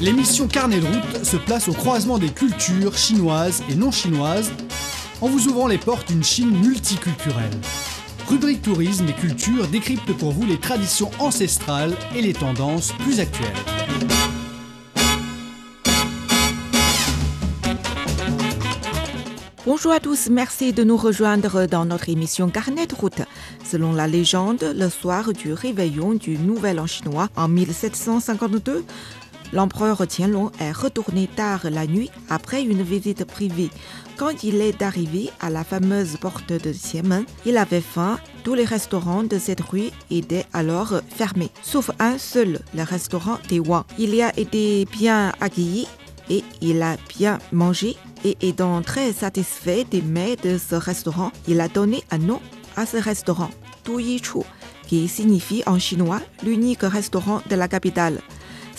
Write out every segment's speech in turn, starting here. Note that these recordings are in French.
L'émission Carnet de route se place au croisement des cultures chinoises et non chinoises en vous ouvrant les portes d'une Chine multiculturelle. Rubrique tourisme et culture décrypte pour vous les traditions ancestrales et les tendances plus actuelles. Bonjour à tous, merci de nous rejoindre dans notre émission Carnet de route. Selon la légende, le soir du réveillon du Nouvel An chinois en 1752, l'empereur Tianlong est retourné tard la nuit après une visite privée. Quand il est arrivé à la fameuse porte de Xiamen, il avait faim. Tous les restaurants de cette rue étaient alors fermés, sauf un seul, le restaurant Wang. Il y a été bien accueilli et il a bien mangé et étant très satisfait des mets de ce restaurant, il a donné un nom à ce restaurant, Tu Chu, qui signifie en chinois l'unique restaurant de la capitale.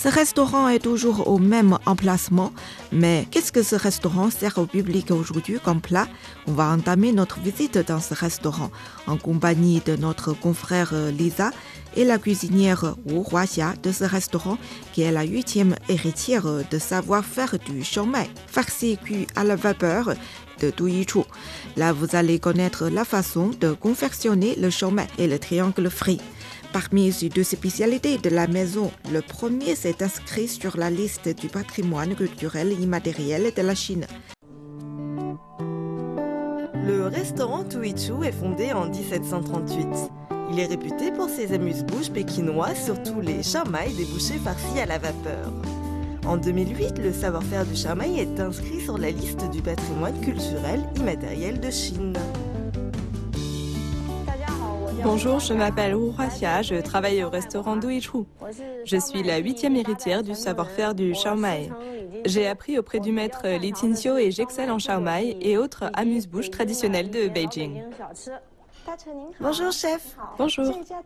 Ce restaurant est toujours au même emplacement, mais qu'est-ce que ce restaurant sert au public aujourd'hui comme plat? On va entamer notre visite dans ce restaurant en compagnie de notre confrère Lisa et la cuisinière Wu Huaxia de ce restaurant, qui est la huitième héritière de savoir-faire du shomai, farci cuit à la vapeur de Chu. Là, vous allez connaître la façon de confectionner le shomai et le triangle frit. Parmi ces deux spécialités de la maison, le premier s'est inscrit sur la liste du patrimoine culturel immatériel de la Chine. Le restaurant Tuichu est fondé en 1738. Il est réputé pour ses amuse-bouches pékinois, surtout les charmailles débouchés farcis à la vapeur. En 2008, le savoir-faire du charmaille est inscrit sur la liste du patrimoine culturel immatériel de Chine. Bonjour, je m'appelle Wu Huaxia, je travaille au restaurant Duichu. Je suis la huitième héritière du savoir-faire du Shaomai. J'ai appris auprès du maître Li Tinxiu et j'excelle en Shaomai et autres amuse-bouches traditionnelles de Beijing. Bonjour chef. Bonjour.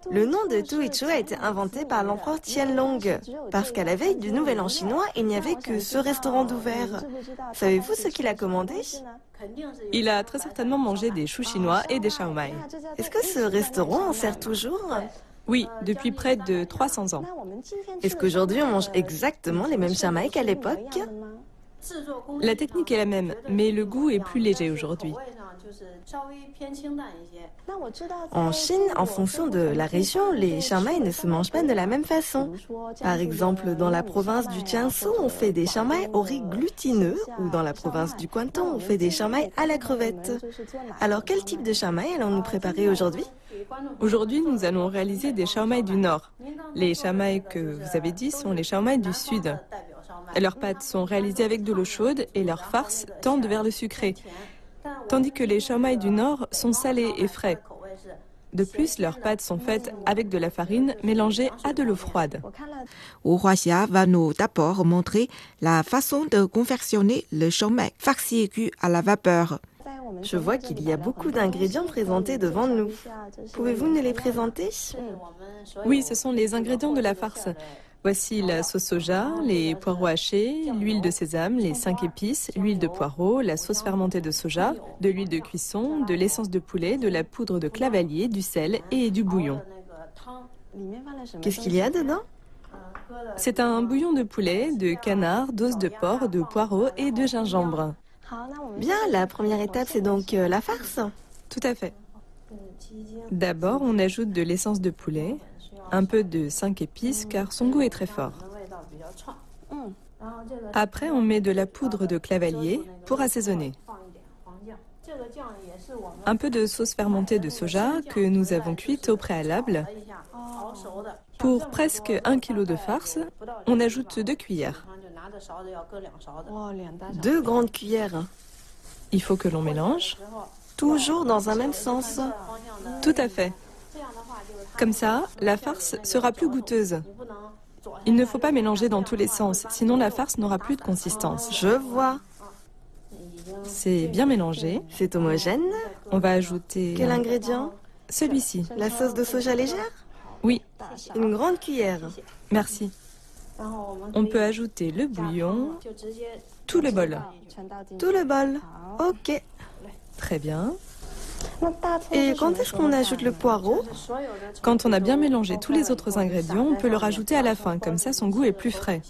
Le nom de Tuichu a été inventé par l'empereur Tianlong parce qu'à la veille du Nouvel An chinois, il n'y avait que ce restaurant d'ouvert. Savez-vous ce qu'il a commandé? Il a très certainement mangé des choux chinois et des shaomai. Est-ce que ce restaurant en sert toujours? Oui, depuis près de 300 ans. Est-ce qu'aujourd'hui on mange exactement les mêmes shaomai qu'à l'époque? La technique est la même, mais le goût est plus léger aujourd'hui. En Chine, en fonction de la région, les charmailles ne se mangent pas de la même façon. Par exemple, dans la province du Jiangsu, on fait des charmailles au riz glutineux ou dans la province du Guangdong, on fait des charmailles à la crevette. Alors, quel type de charmailles allons-nous préparer aujourd'hui Aujourd'hui, nous allons réaliser des charmailles du Nord. Les charmailles que vous avez dit sont les charmailles du Sud. Leurs pâtes sont réalisées avec de l'eau chaude et leurs farces tendent vers le sucré tandis que les charmailles du Nord sont salés et frais. De plus, leurs pâtes sont faites avec de la farine mélangée à de l'eau froide. Wu Huaxia va nous d'abord montrer la façon de confectionner le charmai farci cuit à la vapeur. Je vois qu'il y a beaucoup d'ingrédients présentés devant nous. Pouvez-vous nous les présenter? Oui, ce sont les ingrédients de la farce. Voici la sauce soja, les poireaux hachés, l'huile de sésame, les cinq épices, l'huile de poireau, la sauce fermentée de soja, de l'huile de cuisson, de l'essence de poulet, de la poudre de clavalier, du sel et du bouillon. Qu'est-ce qu'il y a dedans? C'est un bouillon de poulet, de canard, d'os de porc, de poireaux et de gingembre. Bien, la première étape, c'est donc euh, la farce. Tout à fait. D'abord, on ajoute de l'essence de poulet, un peu de 5 épices car son goût est très fort. Après, on met de la poudre de clavalier pour assaisonner. Un peu de sauce fermentée de soja que nous avons cuite au préalable. Pour presque 1 kg de farce, on ajoute 2 cuillères. Deux grandes cuillères. Il faut que l'on mélange. Toujours dans un même sens. Tout à fait. Comme ça, la farce sera plus goûteuse. Il ne faut pas mélanger dans tous les sens, sinon la farce n'aura plus de consistance. Je vois. C'est bien mélangé. C'est homogène. On va ajouter... Quel ingrédient? Celui-ci. La sauce de soja légère? Oui. Une grande cuillère. Merci. On peut ajouter le bouillon, tout le bol. Tout le bol. Ok. Très bien. Et quand est-ce qu'on ajoute le poireau? Quand on a bien mélangé tous les autres ingrédients, on peut le rajouter à la fin, comme ça son goût est plus frais.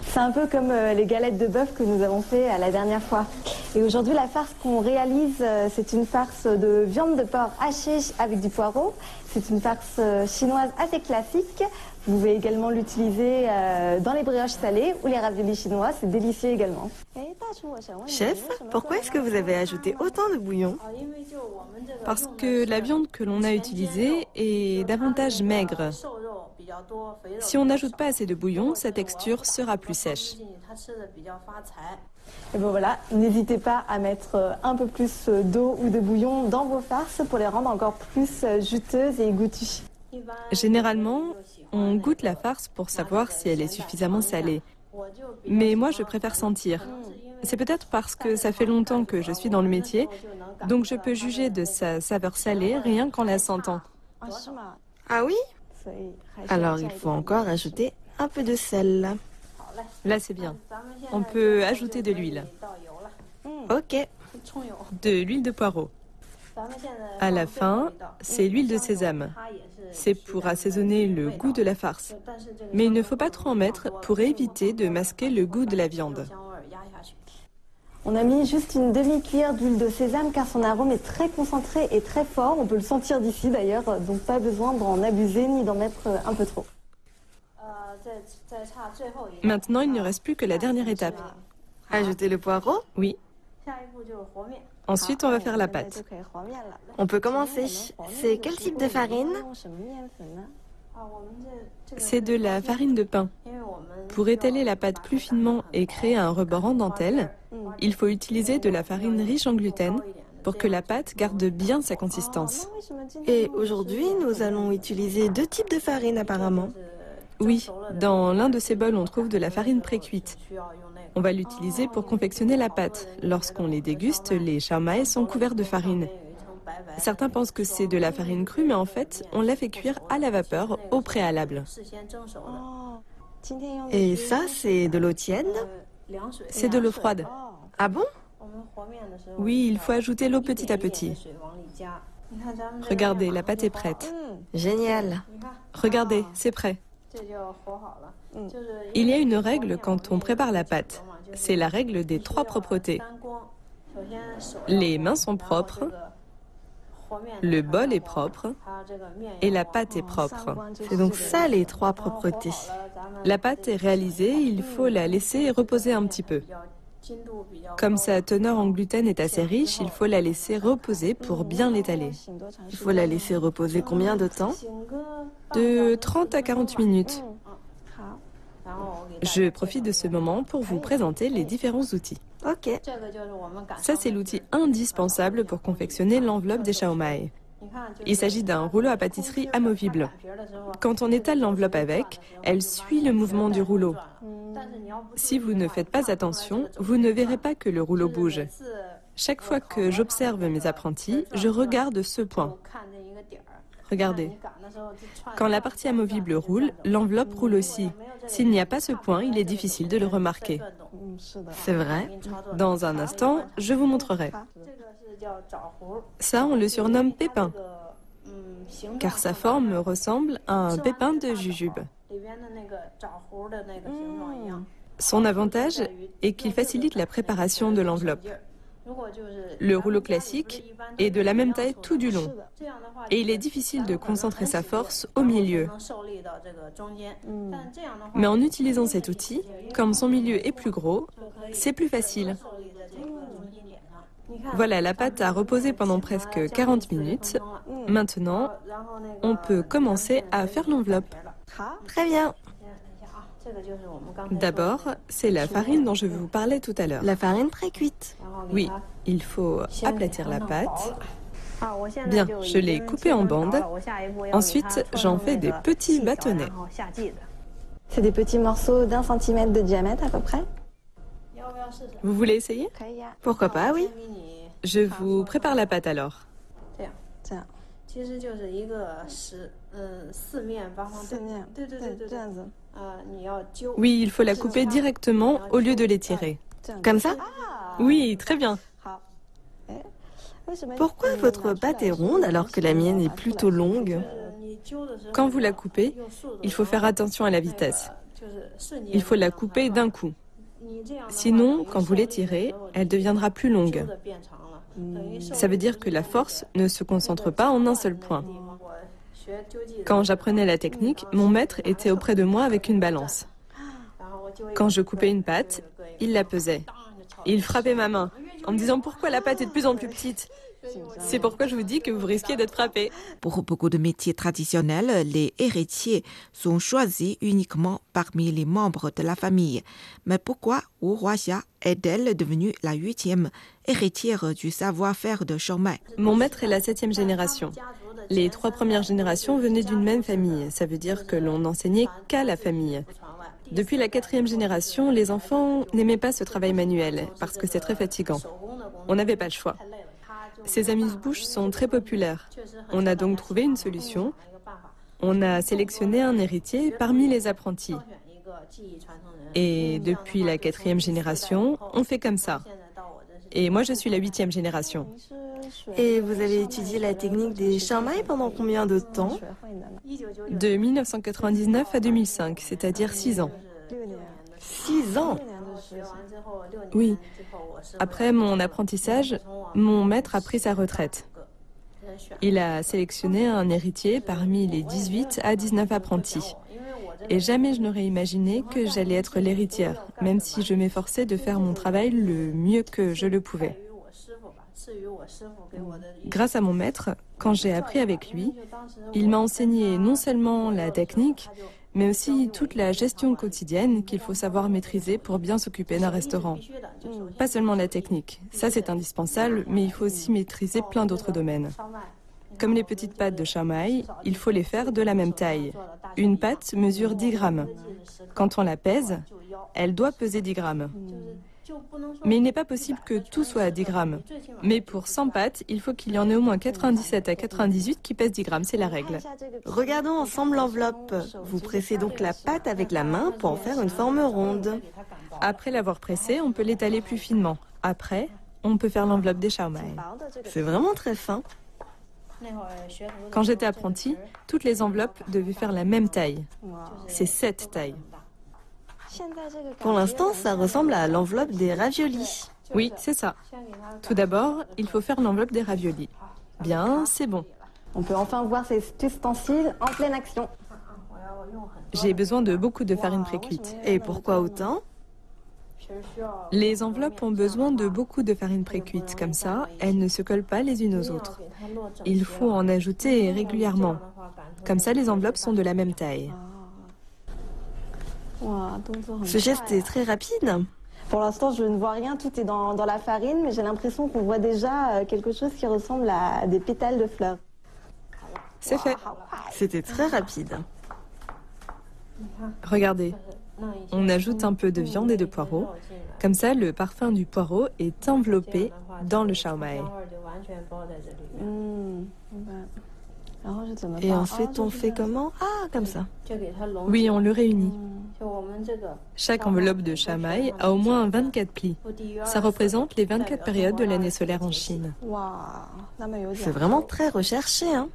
C'est un peu comme euh, les galettes de bœuf que nous avons fait euh, la dernière fois. Et aujourd'hui, la farce qu'on réalise, euh, c'est une farce de viande de porc hachée avec du poireau. C'est une farce chinoise assez classique. Vous pouvez également l'utiliser dans les brioches salées ou les raviolis chinois. C'est délicieux également. Chef, pourquoi est-ce que vous avez ajouté autant de bouillon? Parce que la viande que l'on a utilisée est davantage maigre. Si on n'ajoute pas assez de bouillon, sa texture sera plus sèche. Et bon voilà, n'hésitez pas à mettre euh, un peu plus euh, d'eau ou de bouillon dans vos farces pour les rendre encore plus euh, juteuses et goûtues. Généralement, on goûte la farce pour savoir si elle est suffisamment salée. Mais moi, je préfère sentir. C'est peut-être parce que ça fait longtemps que je suis dans le métier, donc je peux juger de sa saveur salée rien qu'en la sentant. Ah oui? Alors il faut encore ajouter un peu de sel. Là c'est bien. On peut ajouter de l'huile. Ok. De l'huile de poireau. À la fin, c'est l'huile de sésame. C'est pour assaisonner le goût de la farce. Mais il ne faut pas trop en mettre pour éviter de masquer le goût de la viande. On a mis juste une demi-cuillère d'huile de sésame car son arôme est très concentré et très fort. On peut le sentir d'ici d'ailleurs, donc pas besoin d'en abuser ni d'en mettre un peu trop. Maintenant, il ne reste plus que la dernière étape. Ajouter le poireau Oui. Ensuite, on va faire la pâte. On peut commencer. C'est quel type de farine? C'est de la farine de pain. Pour étaler la pâte plus finement et créer un rebord en dentelle, il faut utiliser de la farine riche en gluten pour que la pâte garde bien sa consistance. Et aujourd'hui, nous allons utiliser deux types de farine apparemment. Oui, dans l'un de ces bols, on trouve de la farine précuite. On va l'utiliser pour confectionner la pâte. Lorsqu'on les déguste, les charmailles sont couverts de farine. Certains pensent que c'est de la farine crue, mais en fait, on la fait cuire à la vapeur au préalable. Et ça, c'est de l'eau tiède C'est de l'eau froide. Ah bon? Oui, il faut ajouter l'eau petit à petit. Regardez, la pâte est prête. Génial. Regardez, c'est prêt. Il y a une règle quand on prépare la pâte. C'est la règle des trois propretés. Les mains sont propres, le bol est propre et la pâte est propre. C'est donc ça les trois propretés. La pâte est réalisée, il faut la laisser reposer un petit peu. Comme sa teneur en gluten est assez riche, il faut la laisser reposer pour bien l'étaler. Il faut la laisser reposer combien de temps? De 30 à 40 minutes. Je profite de ce moment pour vous présenter les différents outils. Ok. Ça, c'est l'outil indispensable pour confectionner l'enveloppe des Xiaomai. Il s'agit d'un rouleau à pâtisserie amovible. Quand on étale l'enveloppe avec, elle suit le mouvement du rouleau. Si vous ne faites pas attention, vous ne verrez pas que le rouleau bouge. Chaque fois que j'observe mes apprentis, je regarde ce point. Regardez. Quand la partie amovible roule, l'enveloppe roule aussi. S'il n'y a pas ce point, il est difficile de le remarquer. C'est vrai. Dans un instant, je vous montrerai. Ça, on le surnomme pépin, car sa forme ressemble à un pépin de jujube. Son avantage est qu'il facilite la préparation de l'enveloppe. Le rouleau classique est de la même taille tout du long et il est difficile de concentrer sa force au milieu. Mais en utilisant cet outil, comme son milieu est plus gros, c'est plus facile. Voilà, la pâte a reposé pendant presque 40 minutes. Maintenant, on peut commencer à faire l'enveloppe. Très bien. D'abord, c'est la farine dont je vous parlais tout à l'heure. La farine pré-cuite. Oui, il faut aplatir la pâte. Bien, je l'ai coupée en bandes. Ensuite, j'en fais des petits bâtonnets. C'est des petits morceaux d'un centimètre de diamètre à peu près Vous voulez essayer Pourquoi pas, oui. Je vous prépare la pâte alors. Oui, il faut la couper directement au lieu de l'étirer. Comme ça Oui, très bien. Pourquoi votre pâte est ronde alors que la mienne est plutôt longue Quand vous la coupez, il faut faire attention à la vitesse. Il faut la couper d'un coup. Sinon, quand vous l'étirez, elle deviendra plus longue. Ça veut dire que la force ne se concentre pas en un seul point. Quand j'apprenais la technique, mon maître était auprès de moi avec une balance. Quand je coupais une pâte, il la pesait. Il frappait ma main en me disant pourquoi la pâte est de plus en plus petite. C'est pourquoi je vous dis que vous risquez d'être frappé. Pour beaucoup de métiers traditionnels, les héritiers sont choisis uniquement parmi les membres de la famille. Mais pourquoi Wu Huaxia est-elle devenue la huitième héritière du savoir-faire de Shomai Mon maître est la septième génération. Les trois premières générations venaient d'une même famille. Ça veut dire que l'on n'enseignait qu'à la famille. Depuis la quatrième génération, les enfants n'aimaient pas ce travail manuel parce que c'est très fatigant. On n'avait pas le choix. Ces amuse-bouches sont très populaires. On a donc trouvé une solution. On a sélectionné un héritier parmi les apprentis. Et depuis la quatrième génération, on fait comme ça. Et moi, je suis la huitième génération. Et vous avez étudié la technique des shamai pendant combien de temps De 1999 à 2005, c'est-à-dire six ans. Six ans Oui. Après mon apprentissage, mon maître a pris sa retraite. Il a sélectionné un héritier parmi les 18 à 19 apprentis. Et jamais je n'aurais imaginé que j'allais être l'héritière, même si je m'efforçais de faire mon travail le mieux que je le pouvais. Grâce à mon maître, quand j'ai appris avec lui, il m'a enseigné non seulement la technique, mais aussi toute la gestion quotidienne qu'il faut savoir maîtriser pour bien s'occuper d'un restaurant. Pas seulement la technique, ça c'est indispensable, mais il faut aussi maîtriser plein d'autres domaines. Comme les petites pâtes de chamaï, il faut les faire de la même taille. Une pâte mesure 10 grammes. Quand on la pèse, elle doit peser 10 grammes. Mais il n'est pas possible que tout soit à 10 grammes. Mais pour 100 pâtes, il faut qu'il y en ait au moins 97 à 98 qui pèsent 10 grammes, c'est la règle. Regardons ensemble l'enveloppe. Vous pressez donc la pâte avec la main pour en faire une forme ronde. Après l'avoir pressée, on peut l'étaler plus finement. Après, on peut faire l'enveloppe des charmailles. C'est vraiment très fin. Quand j'étais apprenti, toutes les enveloppes devaient faire la même taille. C'est cette taille. Pour l'instant, ça ressemble à l'enveloppe des raviolis. Oui, c'est ça. Tout d'abord, il faut faire l'enveloppe des raviolis. Bien, c'est bon. On peut enfin voir ces ustensiles en pleine action. J'ai besoin de beaucoup de farine précuite. Et pourquoi autant? Les enveloppes ont besoin de beaucoup de farine précuite. Comme ça, elles ne se collent pas les unes aux autres. Il faut en ajouter régulièrement. Comme ça, les enveloppes sont de la même taille. Ce geste est très rapide. Pour l'instant, je ne vois rien, tout est dans, dans la farine, mais j'ai l'impression qu'on voit déjà euh, quelque chose qui ressemble à des pétales de fleurs. C'est fait. C'était très rapide. Regardez, on ajoute un peu de viande et de poireaux. Comme ça, le parfum du poireau est enveloppé dans le shaomai. Et ensuite, on fait comment? Ah, comme ça. Oui, on le réunit. Chaque enveloppe de chamaï a au moins 24 plis. Ça représente les 24 périodes de l'année solaire en Chine. C'est vraiment très recherché, hein